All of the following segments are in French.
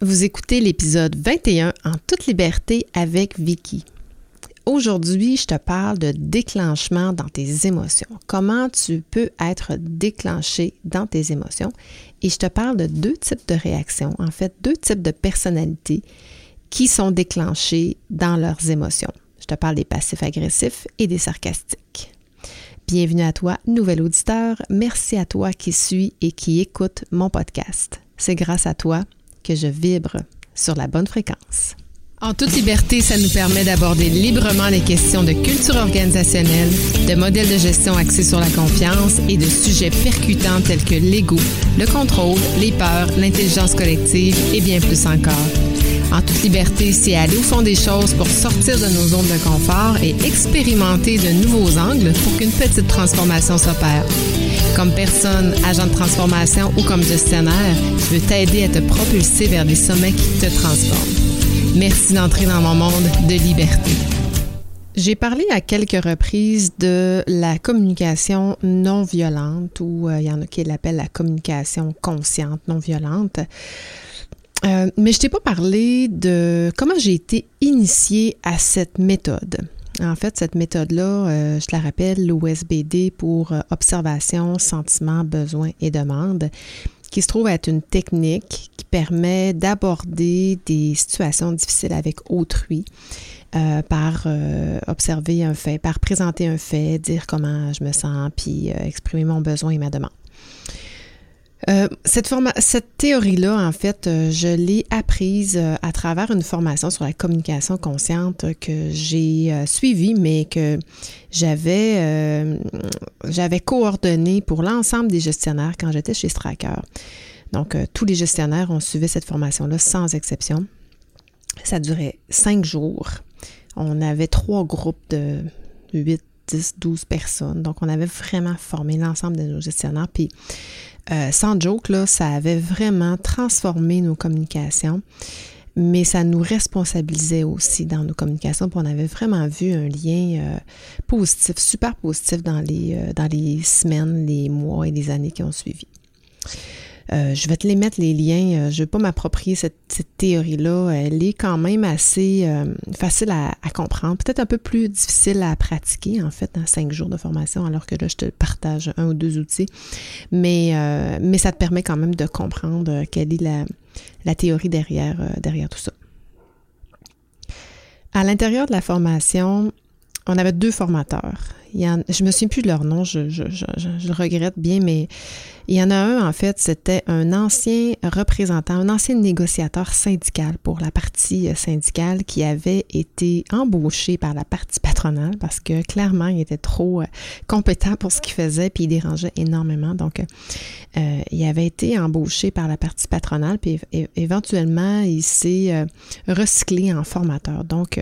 Vous écoutez l'épisode 21 en toute liberté avec Vicky. Aujourd'hui, je te parle de déclenchement dans tes émotions. Comment tu peux être déclenché dans tes émotions? Et je te parle de deux types de réactions, en fait, deux types de personnalités qui sont déclenchées dans leurs émotions. Je te parle des passifs agressifs et des sarcastiques. Bienvenue à toi, nouvel auditeur. Merci à toi qui suis et qui écoute mon podcast. C'est grâce à toi que je vibre sur la bonne fréquence. En toute liberté, ça nous permet d'aborder librement les questions de culture organisationnelle, de modèles de gestion axés sur la confiance et de sujets percutants tels que l'ego, le contrôle, les peurs, l'intelligence collective et bien plus encore. En toute liberté, c'est aller au fond des choses pour sortir de nos zones de confort et expérimenter de nouveaux angles pour qu'une petite transformation s'opère. Comme personne, agent de transformation ou comme gestionnaire, je veux t'aider à te propulser vers des sommets qui te transforment. Merci d'entrer dans mon monde de liberté. J'ai parlé à quelques reprises de la communication non violente, ou euh, il y en a qui l'appellent la communication consciente non violente. Euh, mais je t'ai pas parlé de comment j'ai été initiée à cette méthode. En fait, cette méthode-là, euh, je la rappelle, l'OSBD pour euh, observation, sentiment, besoin et demande, qui se trouve être une technique qui permet d'aborder des situations difficiles avec autrui. Par observer un fait, par présenter un fait, dire comment je me sens, puis exprimer mon besoin et ma demande. Euh, cette, théorie-là, en fait, euh, je l'ai apprise euh, à travers une formation sur la communication consciente que j'ai suivie, mais que j'avais j'avais coordonné pour l'ensemble des gestionnaires quand j'étais chez Stracker. Donc, tous les gestionnaires ont suivi cette formation-là sans exception. Ça durait cinq jours. On avait trois groupes de 8, 10, 12 personnes. Donc, on avait vraiment formé l'ensemble de nos gestionnaires. Puis, euh, sans joke, là, ça avait vraiment transformé nos communications, mais ça nous responsabilisait aussi dans nos communications. Puis on avait vraiment vu un lien euh, positif, super positif dans euh, dans les semaines, les mois et les années qui ont suivi. Euh, je vais te les mettre les liens. Euh, je ne vais pas m'approprier cette, théorie-là. Elle est quand même assez euh, facile à, comprendre, peut-être un peu plus difficile à pratiquer, en fait, dans cinq jours de formation, alors que là, je te partage un ou deux outils. Mais, mais ça te permet quand même de comprendre quelle est la, la théorie derrière, derrière tout ça. À l'intérieur de la formation, on avait deux formateurs. Je me souviens plus de leur nom, je, le regrette bien, mais il y en a un, en fait, c'était un ancien représentant, un ancien négociateur syndical pour la partie euh, syndicale qui avait été embauché par la partie patronale parce que clairement, il était trop euh, compétent pour ce qu'il faisait puis il dérangeait énormément. Donc, euh, il avait été embauché par la partie patronale puis éventuellement, il s'est recyclé en formateur. Donc,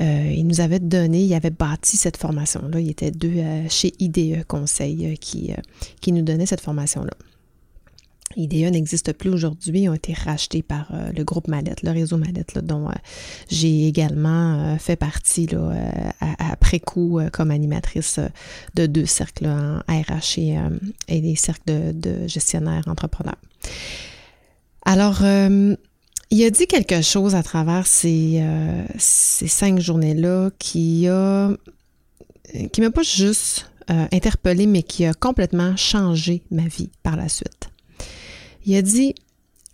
il nous avait donné, il avait bâti cette formation-là. Il était deux chez IDE Conseil qui, qui nous donnait cette formation là IDEA n'existe plus aujourd'hui, ils ont été rachetés par euh, le groupe Mallette, le réseau Mallette, dont euh, j'ai également euh, fait partie là, après coup comme animatrice de deux cercles en RH et, et des cercles de, gestionnaires entrepreneurs. Alors, il a dit quelque chose à travers ces, ces cinq journées-là qui a qui m'a pas juste euh, interpellé, mais qui a complètement changé ma vie par la suite. Il a dit,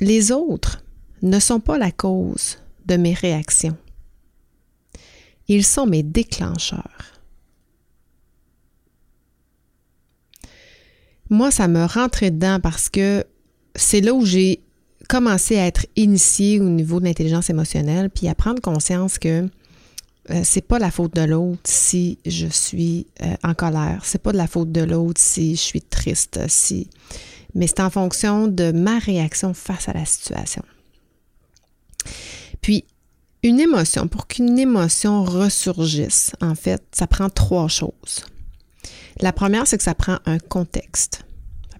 les autres ne sont pas la cause de mes réactions. Ils sont mes déclencheurs. Moi, ça me rentrait dedans parce que c'est là où j'ai commencé à être initiée au niveau de l'intelligence émotionnelle, puis à prendre conscience que euh, c'est pas la faute de l'autre si je suis euh, en colère. C'est pas de la faute de l'autre si je suis triste. Si... Mais c'est en fonction de ma réaction face à la situation. Puis, une émotion, pour qu'une émotion ressurgisse, en fait, ça prend trois choses. La première, c'est que ça prend un contexte.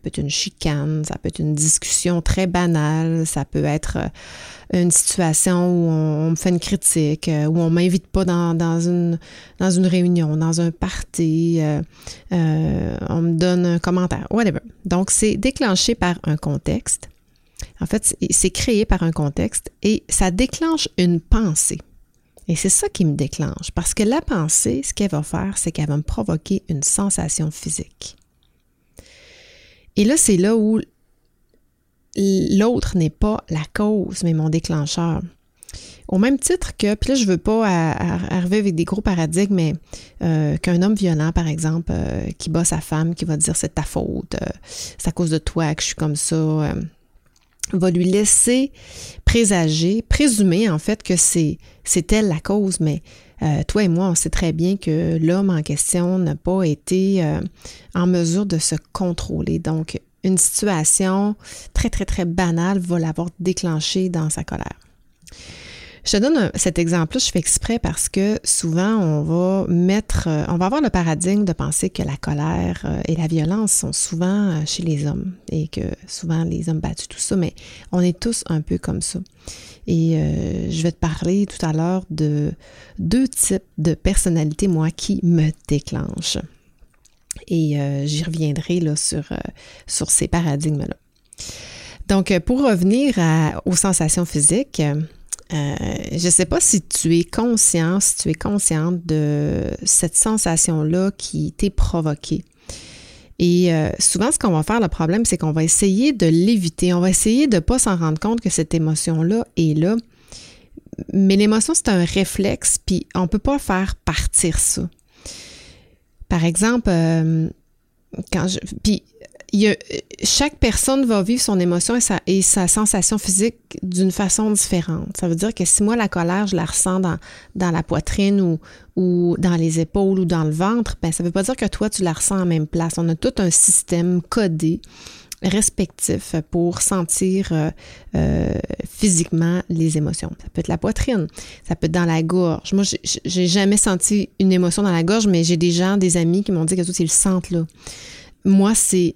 Ça peut être une chicane, ça peut être une discussion très banale, ça peut être euh, une situation où on, me fait une critique, euh, où on m'invite pas dans, dans, une, dans une réunion, dans un party, euh, on me donne un commentaire, whatever. Donc, c'est déclenché par un contexte. En fait, c'est créé par un contexte et ça déclenche une pensée. Et c'est ça qui me déclenche, parce que la pensée, ce qu'elle va faire, c'est qu'elle va me provoquer une sensation physique. Et là, c'est là où l'autre n'est pas la cause, mais mon déclencheur. Au même titre que, puis là, je veux pas arriver avec des gros paradigmes, mais euh, qu'un homme violent, par exemple, euh, qui bat sa femme, qui va dire c'est ta faute, euh, c'est à cause de toi que je suis comme ça, va lui laisser présager, présumer en fait que c'est, c'est elle la cause, mais toi et moi, on sait très bien que l'homme en question n'a pas été en mesure de se contrôler. Donc, une situation très, très, très banale va l'avoir déclenché dans sa colère. Je te donne cet exemple-là, je fais exprès parce que souvent on va mettre, euh, on va avoir le paradigme de penser que la colère euh, et la violence sont souvent euh, chez les hommes et que souvent les hommes battent tout ça, mais on est tous un peu comme ça. Et je vais te parler tout à l'heure de deux types de personnalités, moi, qui me déclenchent. Et j'y reviendrai là, sur, sur ces paradigmes-là. Donc, pour revenir aux sensations physiques, euh, je ne sais pas si tu es conscient, si tu es consciente de cette sensation-là qui t'est provoquée. Et euh, souvent, ce qu'on va faire, le problème, c'est qu'on va essayer de l'éviter. On va essayer de ne pas s'en rendre compte que cette émotion-là est là. Mais l'émotion, c'est un réflexe, puis on ne peut pas faire partir ça. Par exemple, euh, quand je. Puis chaque personne va vivre son émotion et sa, et sa sensation physique d'une façon différente. Ça veut dire que si moi, la colère, je la ressens dans, dans la poitrine ou, ou dans les épaules ou dans le ventre, ben, ça ne veut pas dire que toi, tu la ressens en même place. On a tout un système codé respectif pour sentir euh, euh, physiquement les émotions. Ça peut être la poitrine, ça peut être dans la gorge. Moi, j'ai jamais senti une émotion dans la gorge, mais j'ai des gens, des amis qui m'ont dit que ils le sentent là. Moi, c'est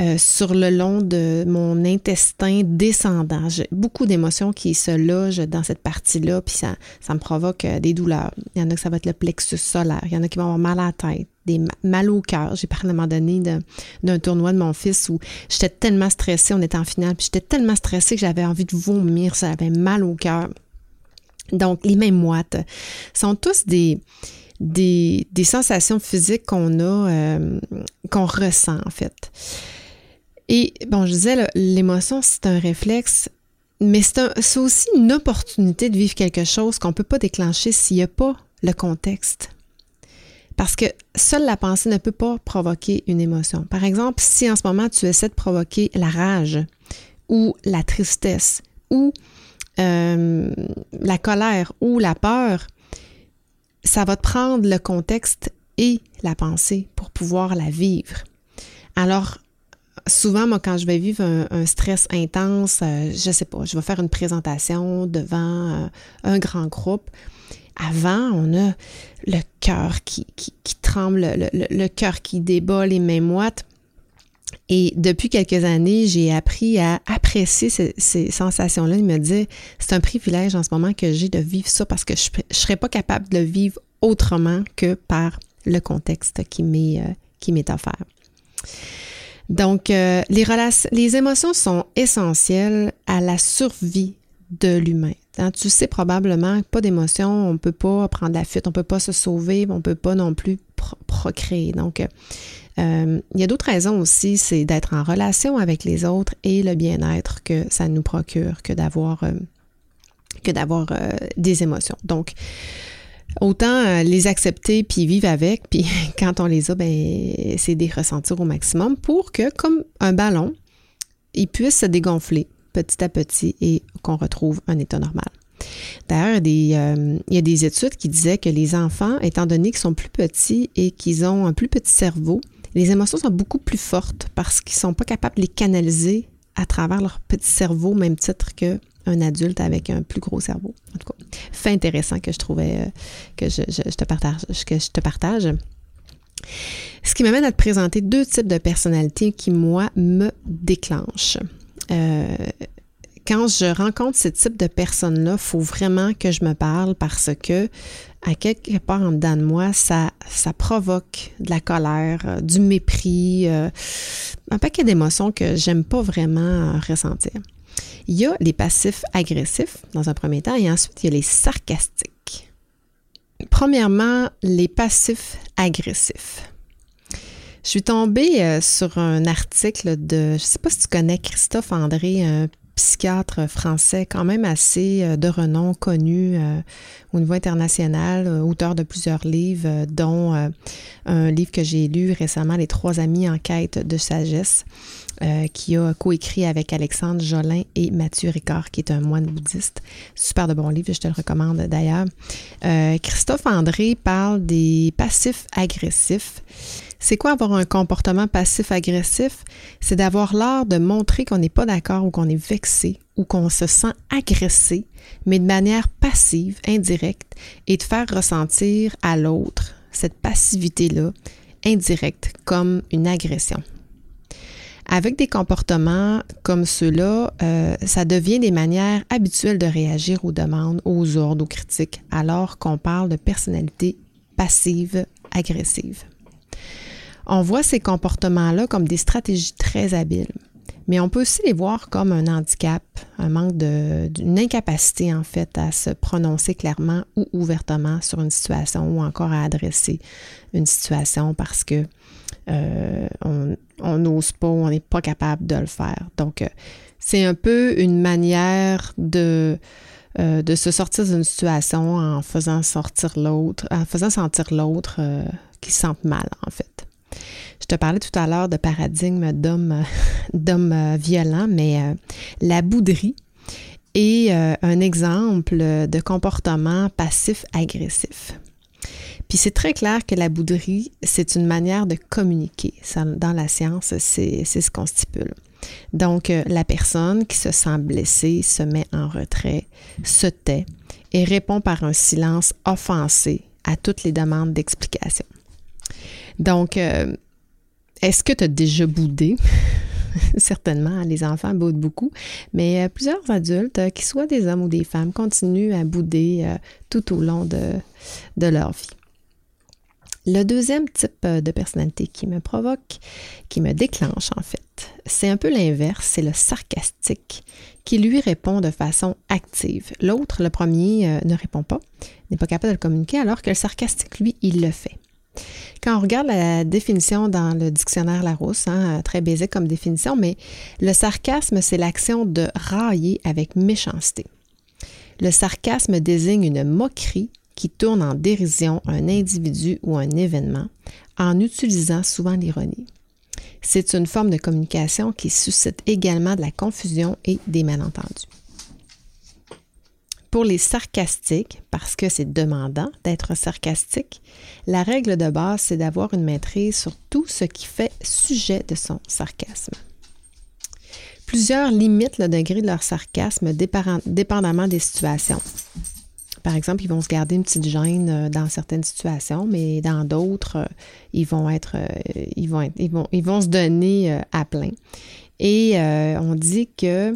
euh, sur le long de mon intestin descendant. J'ai beaucoup d'émotions qui se logent dans cette partie-là, puis ça, ça me provoque euh, des douleurs. Il y en a que ça va être le plexus solaire, il y en a qui vont avoir mal à la tête, des mal au cœur. J'ai parlé à un moment donné d'un tournoi de mon fils où j'étais tellement stressée, on était en finale, puis j'étais tellement stressée que j'avais envie de vomir, ça avait mal au cœur. Donc, les mêmes moites sont tous des, des, sensations physiques qu'on a, euh, qu'on ressent en fait. Et bon, je disais, l'émotion, c'est un réflexe, mais c'est aussi une opportunité de vivre quelque chose qu'on ne peut pas déclencher s'il n'y a pas le contexte. Parce que seule la pensée ne peut pas provoquer une émotion. Par exemple, si en ce moment tu essaies de provoquer la rage ou la tristesse ou euh, la colère ou la peur, ça va te prendre le contexte et la pensée pour pouvoir la vivre. Alors, souvent, moi, quand je vais vivre un, stress intense, euh, je sais pas, je vais faire une présentation devant euh, un grand groupe. Avant, on a le cœur qui, tremble, le, cœur qui débat, les mains moites. Et depuis quelques années, j'ai appris à apprécier ces, sensations-là. Il me dit, c'est un privilège en ce moment que j'ai de vivre ça parce que je ne serais pas capable de le vivre autrement que par le contexte qui m'est euh, offert. Donc, euh, les, les émotions sont essentielles à la survie de l'humain. Hein, tu sais probablement pas d'émotions, on ne peut pas prendre la fuite, on ne peut pas se sauver, on ne peut pas non plus procréer. Donc, euh, il y a d'autres raisons aussi, c'est d'être en relation avec les autres et le bien-être que ça nous procure que d'avoir euh, que d'avoir des émotions. Donc, Autant euh, les accepter puis vivre avec, puis quand on les a, ben, c'est des ressentir au maximum pour que, comme un ballon, il puisse se dégonfler petit à petit et qu'on retrouve un état normal. D'ailleurs, euh, il y a des études qui disaient que les enfants, étant donné qu'ils sont plus petits et qu'ils ont un plus petit cerveau, les émotions sont beaucoup plus fortes parce qu'ils ne sont pas capables de les canaliser à travers leur petit cerveau, au même titre que un adulte avec un plus gros cerveau. En tout cas, fait intéressant que je trouvais euh, que je, te partage, que je te partage. Ce qui m'amène à te présenter deux types de personnalités qui, moi, me déclenchent. Euh, quand je rencontre ce type de personnes-là, il faut vraiment que je me parle parce que, à quelque part en dedans de moi, ça, provoque de la colère, euh, du mépris, un paquet d'émotions que j'aime pas vraiment ressentir. Il y a les passifs agressifs dans un premier temps et ensuite il y a les sarcastiques. Premièrement, les passifs agressifs. Je suis tombée euh, sur un article de, je ne sais pas si tu connais Christophe André, un psychiatre français quand même assez euh, de renom, connu euh, au niveau international, euh, auteur de plusieurs livres, dont un livre que j'ai lu récemment, Les trois amis en quête de sagesse, qui a coécrit avec Alexandre Jolin et Mathieu Ricard, qui est un moine bouddhiste. Super de bon livre, je te le recommande d'ailleurs. Christophe André parle des passifs agressifs. C'est quoi avoir un comportement passif-agressif? C'est d'avoir l'art de montrer qu'on n'est pas d'accord ou qu'on est vexé ou qu'on se sent agressé, mais de manière passive, indirecte, et de faire ressentir à l'autre cette passivité-là, indirecte, comme une agression. Avec des comportements comme ceux-là, euh, ça devient des manières habituelles de réagir aux demandes, aux ordres, aux critiques, alors qu'on parle de personnalité passive, agressive. On voit ces comportements-là comme des stratégies très habiles, mais on peut aussi les voir comme un handicap, un manque d'une incapacité en fait à se prononcer clairement ou ouvertement sur une situation ou encore à adresser une situation parce que euh, on n'ose pas, on n'est pas capable de le faire. Donc, euh, c'est un peu une manière de euh, de se sortir d'une situation en faisant sortir l'autre, en faisant sentir l'autre qui se mal, en fait. Je te parlais tout à l'heure de paradigme d'homme euh, violent, mais euh, la bouderie est euh, un exemple de comportement passif-agressif. Puis c'est très clair que la bouderie, c'est une manière de communiquer. dans la science, c'est ce qu'on stipule. Donc, la personne qui se sent blessée se met en retrait, se tait et répond par un silence offensé à toutes les demandes d'explication. Donc, est-ce que tu as déjà boudé? Certainement, les enfants boudent beaucoup, mais euh, plusieurs adultes, euh, qu'ils soient des hommes ou des femmes, continuent à bouder euh, tout au long de, de leur vie. Le deuxième type de personnalité qui me provoque, qui me déclenche en fait, c'est un peu l'inverse, c'est le sarcastique, qui lui répond de façon active. L'autre, le premier, ne répond pas, n'est pas capable de le communiquer, alors que le sarcastique, lui, il le fait. Quand on regarde la définition dans le dictionnaire Larousse, hein, très basique comme définition, mais le sarcasme, c'est l'action de railler avec méchanceté. Le sarcasme désigne une moquerie qui tourne en dérision un individu ou un événement en utilisant souvent l'ironie. C'est une forme de communication qui suscite également de la confusion et des malentendus. Pour les sarcastiques, parce que c'est demandant d'être sarcastique, la règle de base, c'est d'avoir une maîtrise sur tout ce qui fait sujet de son sarcasme. Plusieurs limitent le degré de leur sarcasme dépendamment des situations. Par exemple, ils vont se garder une petite gêne euh, dans certaines situations, mais dans d'autres, euh, être, euh, ils vont vont, ils vont se donner à plein. Et on dit que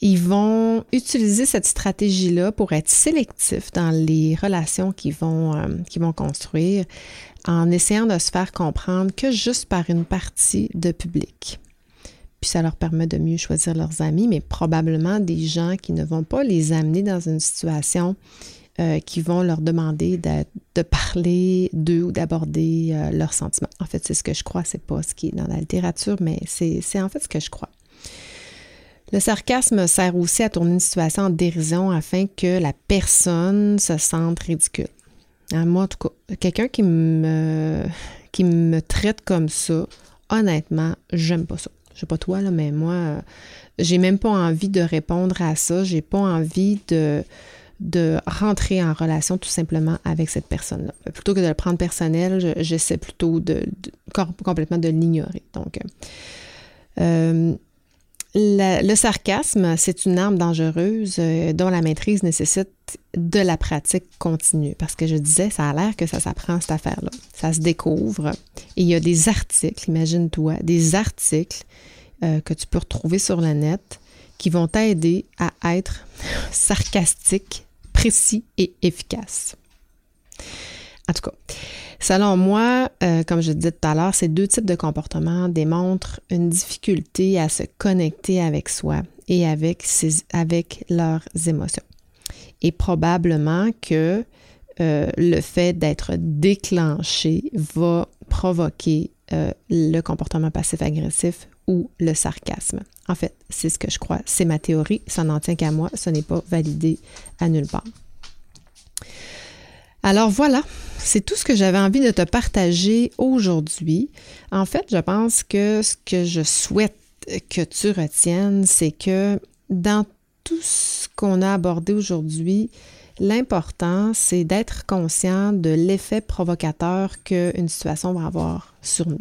ils vont utiliser cette stratégie-là pour être sélectifs dans les relations qu'ils vont, euh, vont construire en essayant de se faire comprendre que juste par une partie de public. Puis ça leur permet de mieux choisir leurs amis, mais probablement des gens qui ne vont pas les amener dans une situation euh, qui vont leur demander de, parler d'eux ou d'aborder euh, leurs sentiments. En fait, c'est ce que je crois, c'est pas ce qui est dans la littérature, mais c'est en fait ce que je crois. Le sarcasme sert aussi à tourner une situation en dérision afin que la personne se sente ridicule. Hein, moi, en tout cas, quelqu'un qui me, qui me traite comme ça, honnêtement, j'aime pas ça. Je sais pas toi, là, mais moi, j'ai même pas envie de répondre à ça. J'ai pas envie de, de rentrer en relation tout simplement avec cette personne-là. Plutôt que de le prendre personnel, j'essaie plutôt de, complètement de l'ignorer. Donc, euh, le, sarcasme, c'est une arme dangereuse euh, dont la maîtrise nécessite de la pratique continue. Parce que je disais, ça a l'air que ça s'apprend cette affaire-là. Ça se découvre. Et il y a des articles, imagine-toi, des articles euh, que tu peux retrouver sur le net qui vont t'aider à être sarcastique, précis et efficace. En tout cas, selon moi, euh, comme je disais tout à l'heure, ces deux types de comportements démontrent une difficulté à se connecter avec soi et avec, avec leurs émotions. Et probablement que euh, le fait d'être déclenché va provoquer euh, le comportement passif-agressif ou le sarcasme. En fait, c'est ce que je crois. C'est ma théorie. Ça n'en tient qu'à moi. Ce n'est pas validé à nulle part. Alors voilà, c'est tout ce que j'avais envie de te partager aujourd'hui. En fait, je pense que ce que je souhaite que tu retiennes, c'est que dans tout ce qu'on a abordé aujourd'hui, l'important, c'est d'être conscient de l'effet provocateur qu'une situation va avoir sur nous.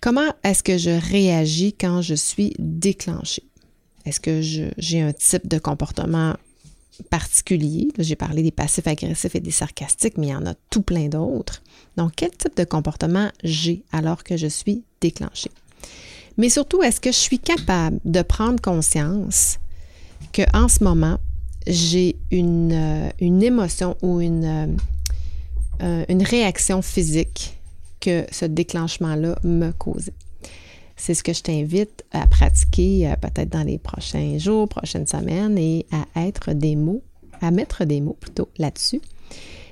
Comment est-ce que je réagis quand je suis déclenchée? Est-ce que j'ai un type de comportement particulier? J'ai parlé des passifs agressifs et des sarcastiques, mais il y en a tout plein d'autres. Donc, quel type de comportement j'ai alors que je suis déclenchée? Mais surtout, est-ce que je suis capable de prendre conscience qu'en ce moment, j'ai une, euh, émotion ou une, euh, euh, une réaction physique que ce déclenchement-là me causait? C'est ce que je t'invite à pratiquer euh, peut-être dans les prochains jours, prochaines semaines et à être des mots, à mettre des mots plutôt là-dessus,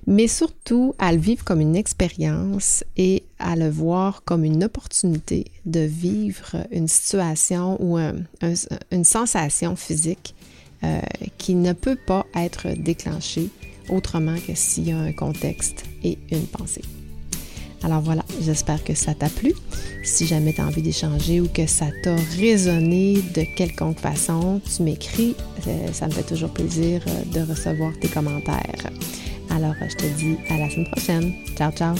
mais surtout à le vivre comme une expérience et à le voir comme une opportunité de vivre une situation ou une sensation physique euh, qui ne peut pas être déclenchée autrement que s'il y a un contexte et une pensée. Alors voilà, j'espère que ça t'a plu. Si jamais tu as envie d'échanger ou que ça t'a résonné de quelconque façon, tu m'écris. Euh, ça me fait toujours plaisir euh, de recevoir tes commentaires. Alors, je te dis à la semaine prochaine. Ciao, ciao.